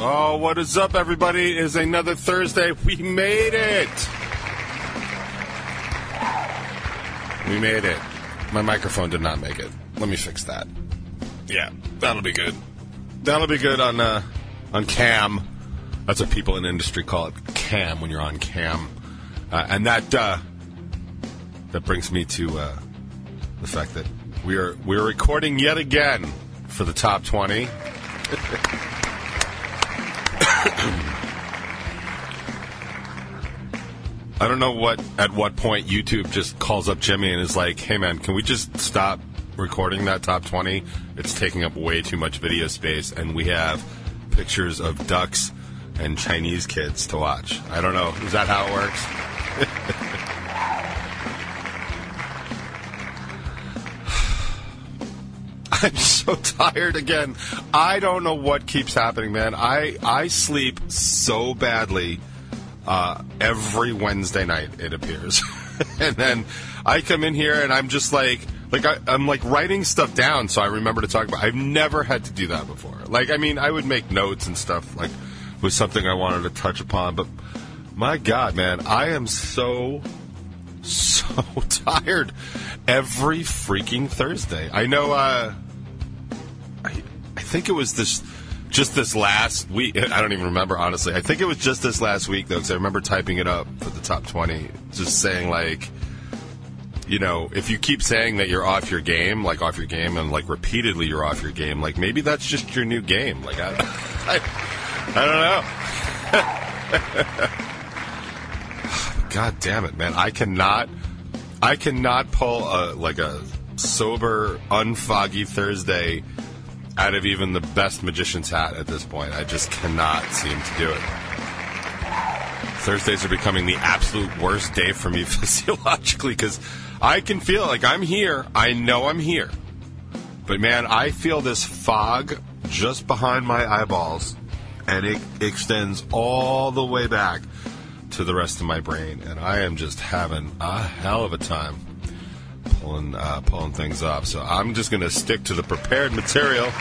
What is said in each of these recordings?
Oh, what is up, everybody? It is another Thursday. We made it. We made it. My microphone did not make it. Let me fix that. Yeah, that'll be good. That'll be good on uh, on cam. That's what people in industry call it, cam. When you're on cam, uh, and that uh, that brings me to uh, the fact that we are we're recording yet again for the top twenty. I don't know what at what point YouTube just calls up Jimmy and is like, "Hey man, can we just stop recording that top 20? It's taking up way too much video space and we have pictures of ducks and Chinese kids to watch." I don't know. Is that how it works? I'm so tired again. I don't know what keeps happening, man. I I sleep so badly uh, every Wednesday night. It appears, and then I come in here and I'm just like like I, I'm like writing stuff down so I remember to talk about. I've never had to do that before. Like I mean, I would make notes and stuff like was something I wanted to touch upon, but my God, man, I am so so tired every freaking Thursday. I know. Uh, I, I think it was this, just this last week. I don't even remember honestly. I think it was just this last week though, because I remember typing it up for the top twenty, just saying like, you know, if you keep saying that you're off your game, like off your game, and like repeatedly you're off your game, like maybe that's just your new game. Like I, I, I don't know. God damn it, man! I cannot, I cannot pull a like a sober, unfoggy Thursday out of even the best magician's hat at this point. I just cannot seem to do it. Thursdays are becoming the absolute worst day for me physiologically because I can feel like I'm here. I know I'm here. But man, I feel this fog just behind my eyeballs and it extends all the way back to the rest of my brain. And I am just having a hell of a time pulling uh, pulling things off. So I'm just going to stick to the prepared material.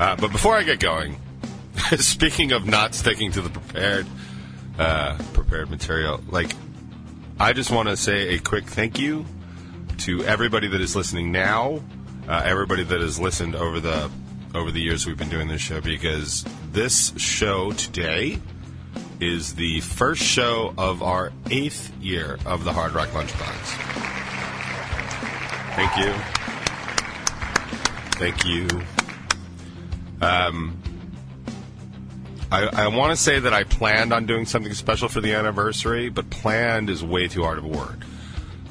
uh, but before I get going, speaking of not sticking to the prepared uh, prepared material, like I just want to say a quick thank you to everybody that is listening now, uh, everybody that has listened over the over the years we've been doing this show, because this show today is the first show of our eighth year of the Hard Rock Lunchbox. Thank you. Thank you. Um, I, I want to say that I planned on doing something special for the anniversary, but planned is way too hard of a word.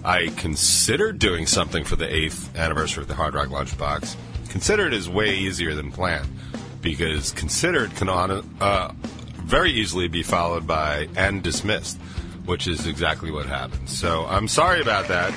I considered doing something for the eighth anniversary of the Hard Rock Lunchbox. Considered is way easier than planned because considered can on, uh, very easily be followed by and dismissed, which is exactly what happened. So I'm sorry about that.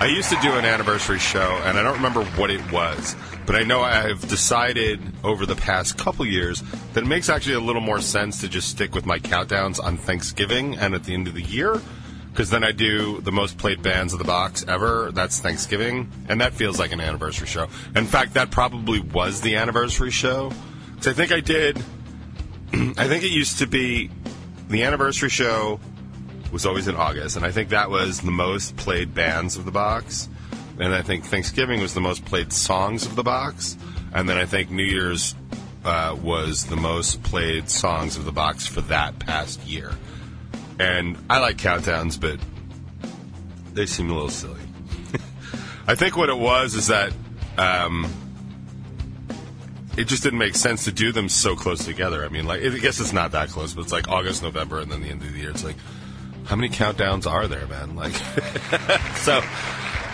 I used to do an anniversary show, and I don't remember what it was, but I know I've decided over the past couple years that it makes actually a little more sense to just stick with my countdowns on Thanksgiving and at the end of the year. Because then I do the most played bands of the box ever. That's Thanksgiving, and that feels like an anniversary show. In fact, that probably was the anniversary show. Because I think I did I think it used to be the anniversary show was always in August, and I think that was the most played bands of the box. And I think Thanksgiving was the most played songs of the box, and then I think New Year's uh, was the most played songs of the box for that past year. And I like countdowns, but they seem a little silly. I think what it was is that um, it just didn't make sense to do them so close together. I mean, like, I guess it's not that close, but it's like August, November, and then the end of the year. It's like, how many countdowns are there, man? Like, so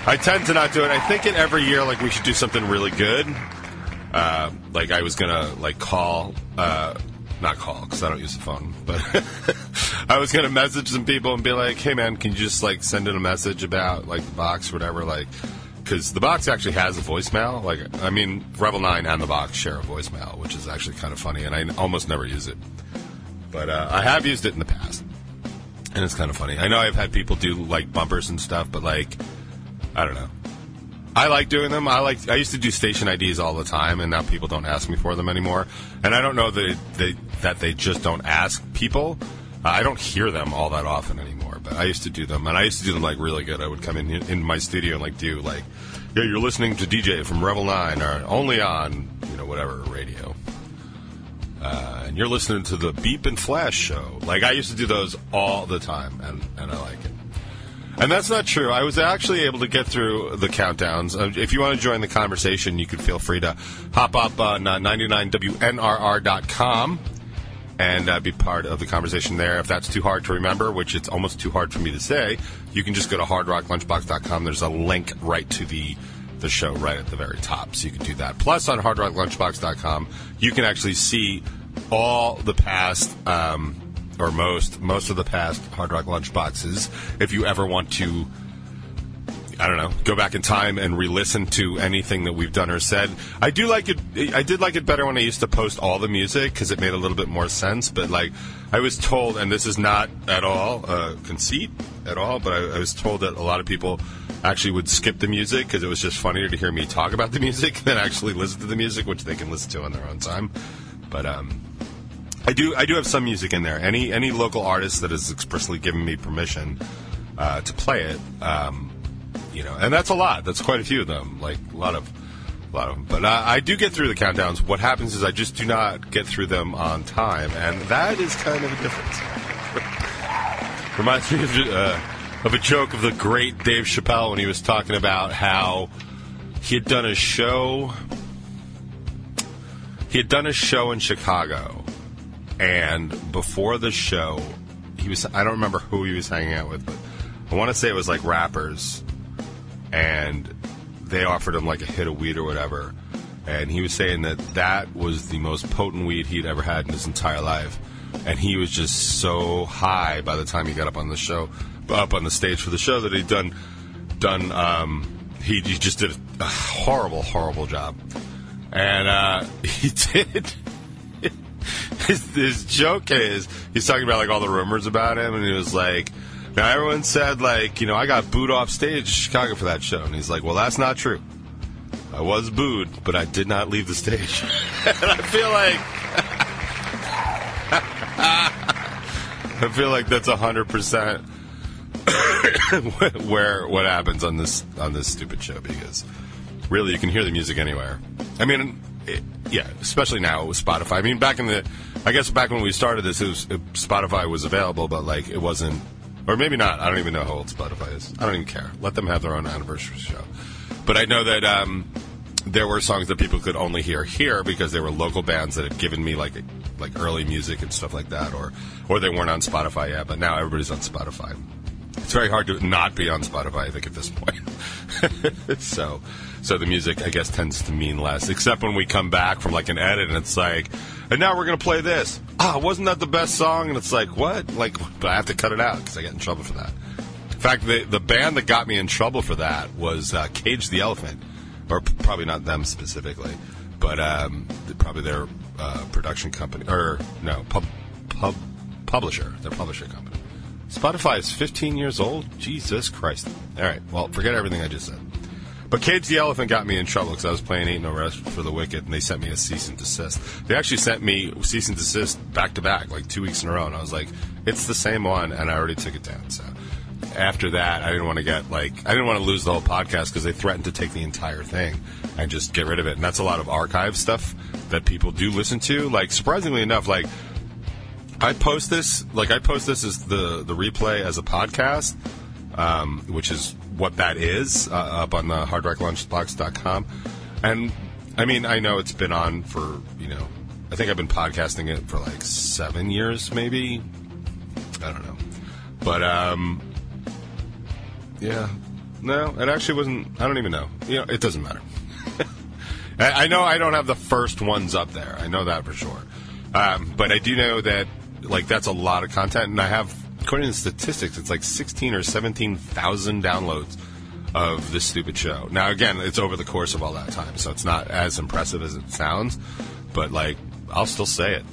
I tend to not do it. I think in every year, like, we should do something really good. Uh, like, I was gonna like call, uh, not call because I don't use the phone, but I was gonna message some people and be like, "Hey, man, can you just like send in a message about like the box, or whatever?" Like, because the box actually has a voicemail. Like, I mean, Revel Nine and the box share a voicemail, which is actually kind of funny, and I almost never use it. But uh, I have used it in the past, and it's kind of funny. I know I've had people do like bumpers and stuff, but like, I don't know. I like doing them. I like. I used to do station IDs all the time, and now people don't ask me for them anymore. And I don't know that they that they just don't ask people. I don't hear them all that often anymore. But I used to do them, and I used to do them like really good. I would come in in my studio and like do like, yeah, you're listening to DJ from Revel Nine or only on you know whatever radio. Uh, and you're listening to the Beep and Flash show. Like I used to do those all the time, and, and I like it. And that's not true. I was actually able to get through the countdowns. Uh, if you want to join the conversation, you can feel free to hop up on uh, 99WNRR.com and uh, be part of the conversation there. If that's too hard to remember, which it's almost too hard for me to say, you can just go to hardrocklunchbox.com. There's a link right to the the show right at the very top, so you can do that. Plus, on hardrocklunchbox.com, you can actually see all the past. Um, or most most of the past Hard Rock Lunchboxes. If you ever want to, I don't know, go back in time and re-listen to anything that we've done or said. I do like it. I did like it better when I used to post all the music because it made a little bit more sense. But like, I was told, and this is not at all a conceit at all, but I, I was told that a lot of people actually would skip the music because it was just funnier to hear me talk about the music than actually listen to the music, which they can listen to on their own time. But um, I do I do have some music in there. Any any local artist that has expressly given me permission uh, to play it, um, you know, and that's a lot. That's quite a few of them. Like a lot of a lot of them. But uh, I do get through the countdowns. What happens is I just do not get through them on time, and that is kind of a difference. Reminds me of, uh, of a joke of the great Dave Chappelle when he was talking about how he had done a show. He had done a show in Chicago, and before the show, he was I don't remember who he was hanging out with, but I want to say it was like rappers, and they offered him like a hit of weed or whatever, and he was saying that that was the most potent weed he'd ever had in his entire life, and he was just so high by the time he got up on the show, up on the stage for the show that he'd done done. Um, he, he just did a horrible, horrible job, and uh, he did. His, his joke is he's talking about like all the rumors about him, and he was like, now everyone said like you know I got booed off stage in Chicago for that show, and he's like, well that's not true. I was booed, but I did not leave the stage, and I feel like. I feel like that's hundred percent where what happens on this on this stupid show because really you can hear the music anywhere. I mean, it, yeah, especially now with Spotify. I mean, back in the, I guess back when we started this, was Spotify was available, but like it wasn't, or maybe not. I don't even know how old Spotify is. I don't even care. Let them have their own anniversary show. But I know that um, there were songs that people could only hear here because they were local bands that had given me like like early music and stuff like that, or or they weren't on Spotify yet. But now everybody's on Spotify. It's very hard to not be on Spotify, I think, at this point. so, so the music, I guess, tends to mean less. Except when we come back from like an edit, and it's like, and now we're gonna play this. Ah, wasn't that the best song? And it's like, what? Like, but I have to cut it out because I get in trouble for that. In fact, the the band that got me in trouble for that was uh, Cage the Elephant, or p- probably not them specifically, but um, probably their uh, production company, or no, pub, pub publisher, their publisher company. Spotify is 15 years old? Jesus Christ. All right, well, forget everything I just said. But Cage the Elephant got me in trouble because I was playing Ain't No Rest for the Wicked, and they sent me a cease and desist. They actually sent me cease and desist back to back, like two weeks in a row, and I was like, it's the same one, and I already took it down. So after that, I didn't want to get like I didn't want to lose the whole podcast because they threatened to take the entire thing and just get rid of it. And that's a lot of archive stuff that people do listen to. Like surprisingly enough, like I post this like I post this as the the replay as a podcast, um, which is what that is uh, up on the hardrocklunchbox.com. And I mean, I know it's been on for you know, I think I've been podcasting it for like seven years, maybe. I don't know, but um, yeah, no, it actually wasn't. I don't even know. You know, it doesn't matter. I, know I don't have the first ones up there. I know that for sure. Um, but I do know that like that's a lot of content, and I have, according to the statistics, it's like sixteen or seventeen thousand downloads of this stupid show. Now, again, it's over the course of all that time, so it's not as impressive as it sounds, but like I'll still say it.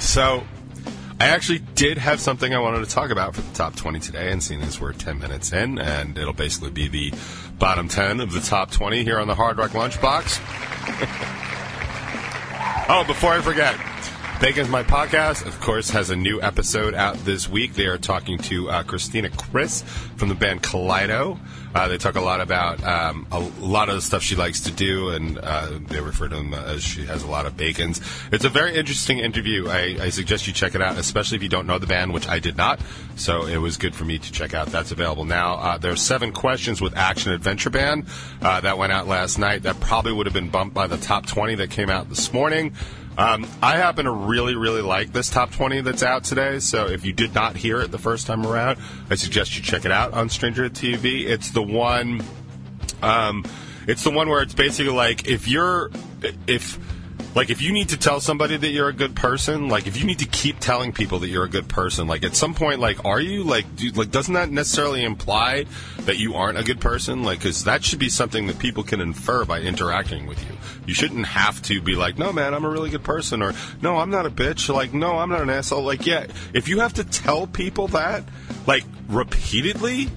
so, I actually did have something I wanted to talk about for the top 20 today, and seeing as we're 10 minutes in, and it'll basically be the bottom 10 of the top 20 here on the Hard Rock Lunchbox. oh, before I forget, Bacon's My Podcast, of course, has a new episode out this week. They are talking to uh, Christina Chris from the band Kaleido. Uh, they talk a lot about um, a lot of the stuff she likes to do, and uh, they refer to them as she has a lot of bacons. It's a very interesting interview. I, I, suggest you check it out, especially if you don't know the band, which I did not. So it was good for me to check out. That's available now. Uh, there are seven questions with Action Adventure Band uh, that went out last night. That probably would have been bumped by the top 20 that came out this morning. Um, I happen to really, really like this top 20 that's out today. So if you did not hear it the first time around, I suggest you check it out on Stranger TV. It's the one. Um, it's the one where it's basically like if you're if like if you need to tell somebody that you're a good person like if you need to keep telling people that you're a good person like at some point like are you like do, like doesn't that necessarily imply that you aren't a good person? Like because that should be something that people can infer by interacting with you. You shouldn't have to be like no man i'm a really good person or no i'm not a bitch like no i'm not an asshole. Like yeah if you have to tell people that like repeatedly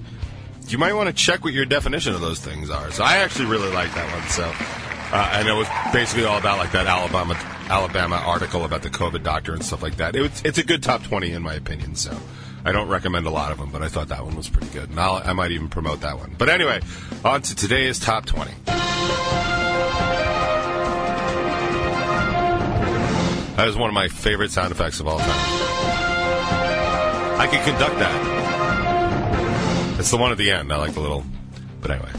you might want to check what your definition of those things are. So i actually really like that one so uh, and it was basically all about like that Alabama Alabama article about the COVID doctor and stuff like that. It it's a good top twenty in my opinion. So I don't recommend a lot of them, but I thought that one was pretty good, and I'll, I might even promote that one. But anyway, on to today's top twenty. That is one of my favorite sound effects of all time. I can conduct that. It's the one at the end. I like the little. But anyway.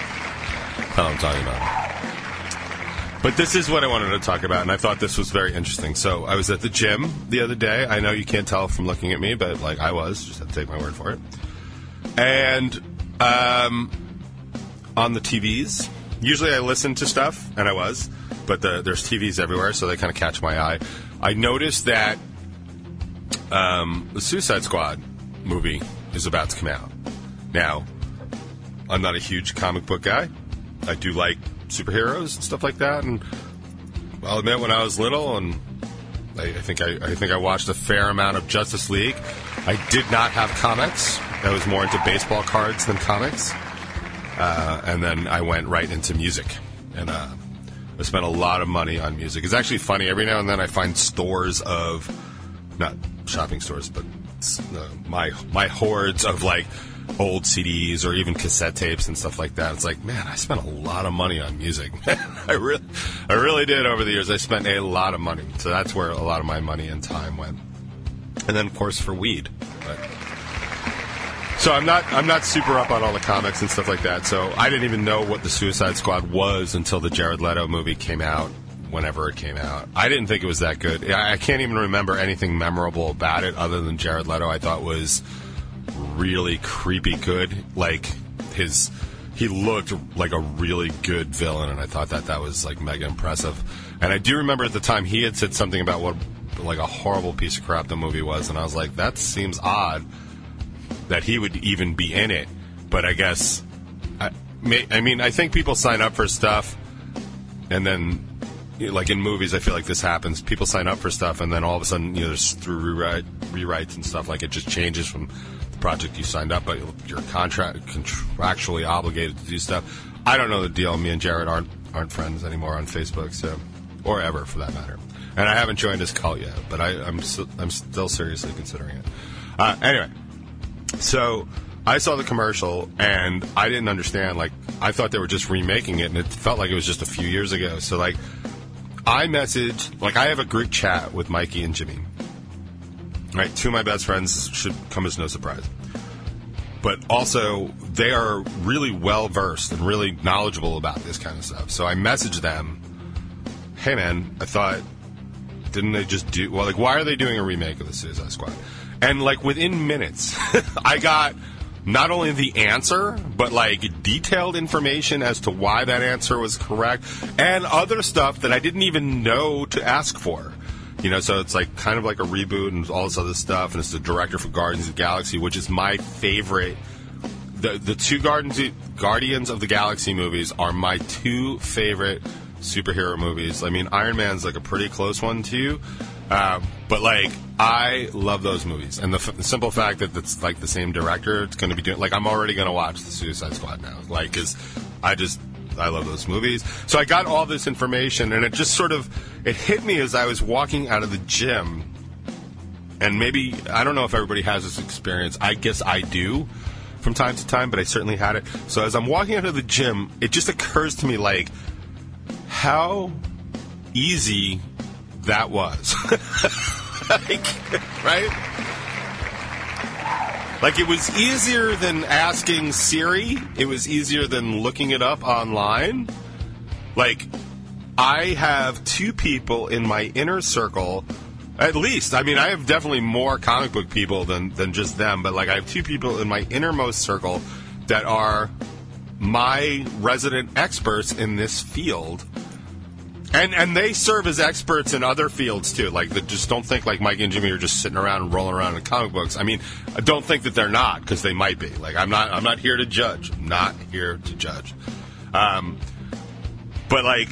I'm talking about. But this is what I wanted to talk about, and I thought this was very interesting. So I was at the gym the other day. I know you can't tell from looking at me, but like I was, just have to take my word for it. And um, on the TVs, usually I listen to stuff, and I was, but the, there's TVs everywhere, so they kind of catch my eye. I noticed that um, the Suicide Squad movie is about to come out. Now, I'm not a huge comic book guy. I do like superheroes and stuff like that. And I'll admit, when I was little, and I, I think I, I, think I watched a fair amount of Justice League. I did not have comics. I was more into baseball cards than comics. Uh, and then I went right into music, and uh, I spent a lot of money on music. It's actually funny. Every now and then, I find stores of not shopping stores, but uh, my my hoards of like old CDs or even cassette tapes and stuff like that. It's like, man, I spent a lot of money on music. I really, I really did over the years. I spent a lot of money, so that's where a lot of my money and time went. And then, of course, for weed. But, so I'm not, I'm not super up on all the comics and stuff like that. So I didn't even know what the Suicide Squad was until the Jared Leto movie came out. Whenever it came out, I didn't think it was that good. I can't even remember anything memorable about it other than Jared Leto. I thought was really creepy good. Like his, he looked like a really good villain, and I thought that that was like mega impressive. And I do remember at the time he had said something about what like a horrible piece of crap the movie was, and I was like, that seems odd that he would even be in it. But I guess, I, I mean, I think people sign up for stuff, and then like in movies, I feel like this happens. People sign up for stuff, and then all of a sudden, you know, there's through rewrite, rewrites and stuff, like it just changes from project you signed up, but you're contract contractually obligated to do stuff. I don't know the deal. Me and Jared aren't aren't friends anymore on Facebook, so or ever for that matter. And I haven't joined his cult yet, but I, am I'm still seriously considering it. Uh, anyway, so I saw the commercial and I didn't understand. Like I thought they were just remaking it, and it felt like it was just a few years ago. So like I messaged, like I have a group chat with Mikey and Jimmy, Right, two of my best friends should come as no surprise. But also, they are really well versed and really knowledgeable about this kind of stuff. So I messaged them, "Hey man, I thought, didn't they just do well? Like, why are they doing a remake of the Suicide Squad?" And like within minutes, I got not only the answer, but like detailed information as to why that answer was correct, and other stuff that I didn't even know to ask for. You know, so it's like kind of like a reboot and all this other stuff, and it's the director for Guardians of the Galaxy, which is my favorite. The the two Guardians Guardians of the Galaxy movies are my two favorite superhero movies. I mean, Iron Man's like a pretty close one too, uh, but like I love those movies, and the, f- the simple fact that it's like the same director, it's going to be doing. Like I'm already going to watch the Suicide Squad now, like because I just I love those movies. So I got all this information, and it just sort of it hit me as I was walking out of the gym. And maybe I don't know if everybody has this experience. I guess I do from time to time, but I certainly had it. So as I'm walking out of the gym, it just occurs to me like how easy that was. like, right? Like it was easier than asking Siri. It was easier than looking it up online. Like I have two people in my inner circle at least. I mean, I have definitely more comic book people than than just them, but like I have two people in my innermost circle that are my resident experts in this field. And and they serve as experts in other fields too. Like, that just don't think like Mike and Jimmy are just sitting around and rolling around in comic books. I mean, I don't think that they're not because they might be. Like, I'm not I'm not here to judge. I'm not here to judge. Um, but like,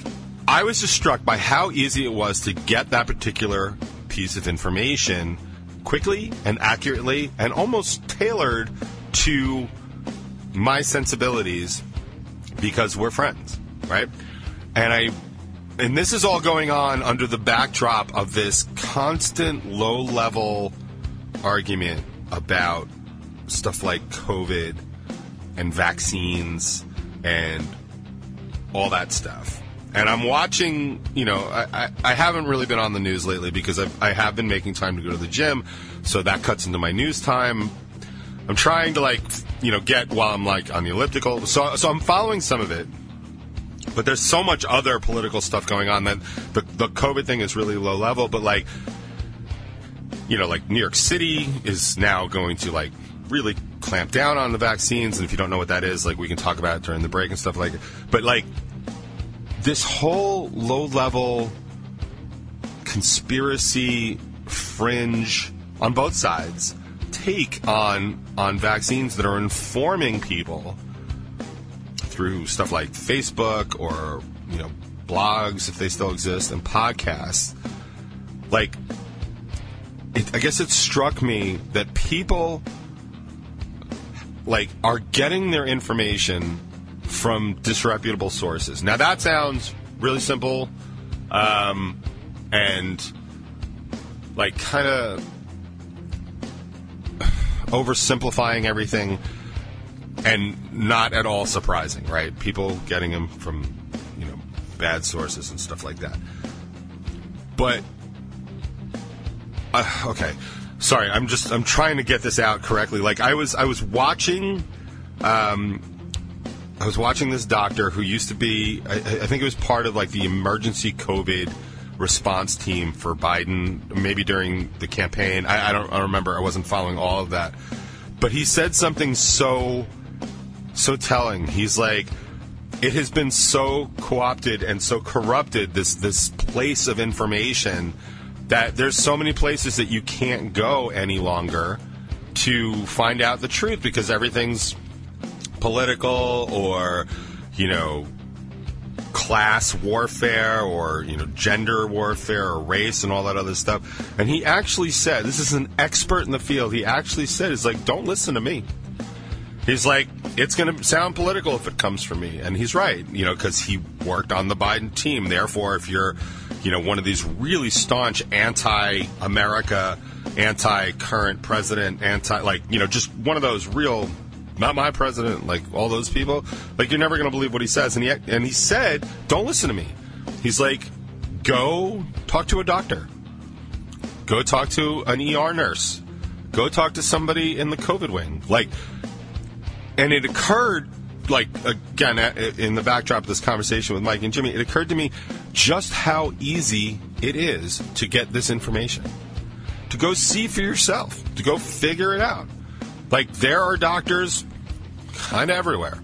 I was just struck by how easy it was to get that particular piece of information quickly and accurately and almost tailored to my sensibilities because we're friends, right? And I and this is all going on under the backdrop of this constant low level argument about stuff like COVID and vaccines and all that stuff. And I'm watching, you know, I, I, I haven't really been on the news lately because I've, I have been making time to go to the gym, so that cuts into my news time. I'm trying to like, you know, get while I'm like on the elliptical. So, so I'm following some of it but there's so much other political stuff going on that the, the COVID thing is really low level. But like, you know, like New York City is now going to like really clamp down on the vaccines. And if you don't know what that is, like we can talk about it during the break and stuff like. But like this whole low level conspiracy fringe on both sides take on on vaccines that are informing people through stuff like Facebook or you know blogs if they still exist and podcasts. Like, it, I guess it struck me that people like are getting their information from disreputable sources. Now that sounds really simple, um, and like kind of oversimplifying everything and not at all surprising, right? People getting them from, you know, bad sources and stuff like that. But uh, okay, sorry, I'm just I'm trying to get this out correctly. Like I was I was watching, um, I was watching this doctor who used to be I, I think it was part of like the emergency COVID response team for Biden, maybe during the campaign. I, I don't I don't remember. I wasn't following all of that, but he said something so so telling. He's like, it has been so co-opted and so corrupted this this place of information that there's so many places that you can't go any longer to find out the truth because everything's political or you know class warfare or you know gender warfare or race and all that other stuff and he actually said this is an expert in the field he actually said is like don't listen to me He's like, it's going to sound political if it comes from me, and he's right. You know, because he worked on the Biden team. Therefore, if you're, you know, one of these really staunch anti-America, anti-current president, anti, like, you know, just one of those real, not my president, like all those people, like you're never going to believe what he says. And he and he said, don't listen to me. He's like, go talk to a doctor. Go talk to an ER nurse. Go talk to somebody in the COVID wing. Like and it occurred like again in the backdrop of this conversation with Mike and Jimmy, it occurred to me just how easy it is to get this information. To go see for yourself, to go figure it out. Like there are doctors kind of everywhere.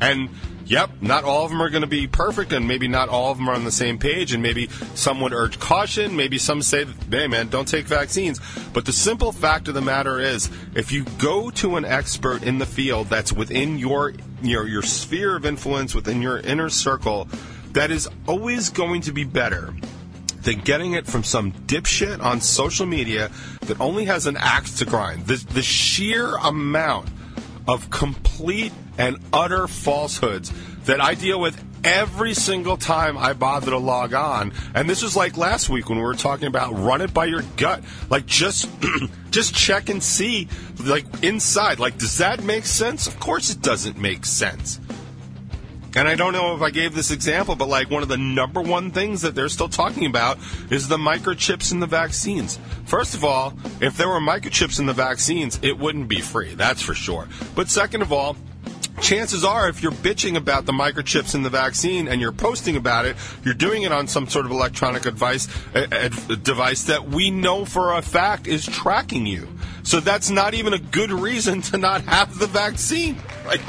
And Yep, not all of them are going to be perfect, and maybe not all of them are on the same page, and maybe some would urge caution. Maybe some say, hey, man, don't take vaccines. But the simple fact of the matter is, if you go to an expert in the field that's within your, your, your sphere of influence, within your inner circle, that is always going to be better than getting it from some dipshit on social media that only has an axe to grind. The, the sheer amount of complete and utter falsehoods that I deal with every single time I bother to log on. And this was like last week when we were talking about run it by your gut. Like just just check and see like inside. Like does that make sense? Of course it doesn't make sense. And I don't know if I gave this example, but like one of the number one things that they're still talking about is the microchips in the vaccines. First of all, if there were microchips in the vaccines, it wouldn't be free. That's for sure. But second of all, chances are if you're bitching about the microchips in the vaccine and you're posting about it, you're doing it on some sort of electronic advice, eh, a, a device that we know for a fact is tracking you. So that's not even a good reason to not have the vaccine. Like,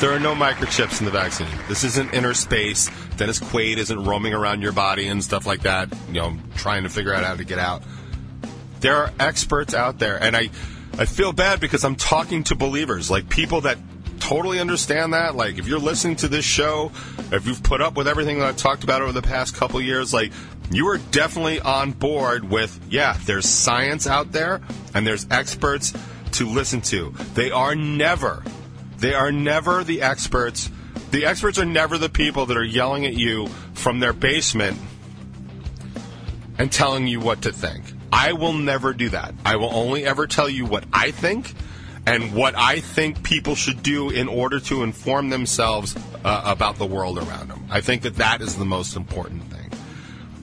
there are no microchips in the vaccine. This isn't Innerspace. Dennis Quaid isn't roaming around your body and stuff like that, you know, trying to figure out how to get out. There are experts out there, and I, I feel bad because I'm talking to believers, like people that totally understand that. Like, if you're listening to this show, if you've put up with everything that I've talked about over the past couple years, like, you are definitely on board with, yeah, there's science out there and there's experts to listen to. They are never they are never the experts. The experts are never the people that are yelling at you from their basement and telling you what to think. I will never do that. I will only ever tell you what I think and what I think people should do in order to inform themselves uh, about the world around them. I think that that is the most important thing.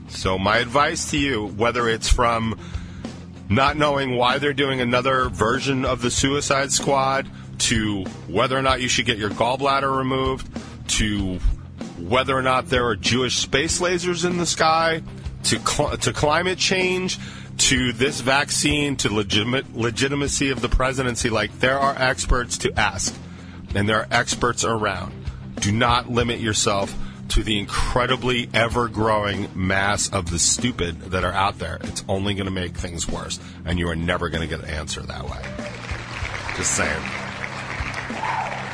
So, my advice to you, whether it's from not knowing why they're doing another version of the Suicide Squad, to whether or not you should get your gallbladder removed, to whether or not there are Jewish space lasers in the sky, to cl- to climate change, to this vaccine, to legitimate legitimacy of the presidency. Like there are experts to ask, and there are experts around. Do not limit yourself to the incredibly ever growing mass of the stupid that are out there. It's only going to make things worse, and you are never going to get an answer that way. Just saying.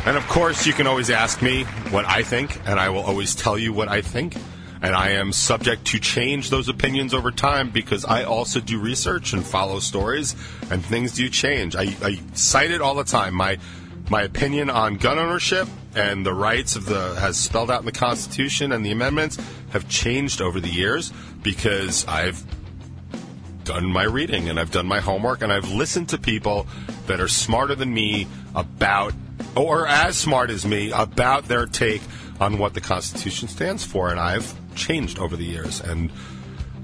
And of course, you can always ask me what I think, and I will always tell you what I think. And I am subject to change those opinions over time because I also do research and follow stories, and things do change. I, I cite it all the time. My my opinion on gun ownership and the rights of the has spelled out in the Constitution and the amendments have changed over the years because I've done my reading and I've done my homework and I've listened to people that are smarter than me about or as smart as me about their take on what the Constitution stands for, and I've changed over the years. And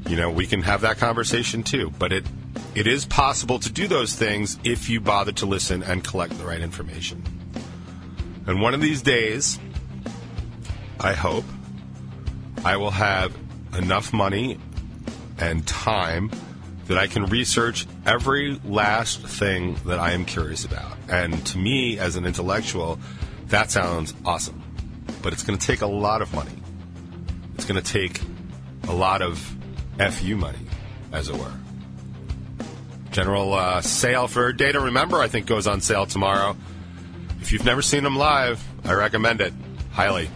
you know, we can have that conversation too. But it it is possible to do those things if you bother to listen and collect the right information. And one of these days, I hope I will have enough money and time that I can research every last thing that I am curious about. And to me, as an intellectual, that sounds awesome. But it's going to take a lot of money. It's going to take a lot of FU money, as it were. General uh, sale for Data Remember, I think, goes on sale tomorrow. If you've never seen them live, I recommend it highly.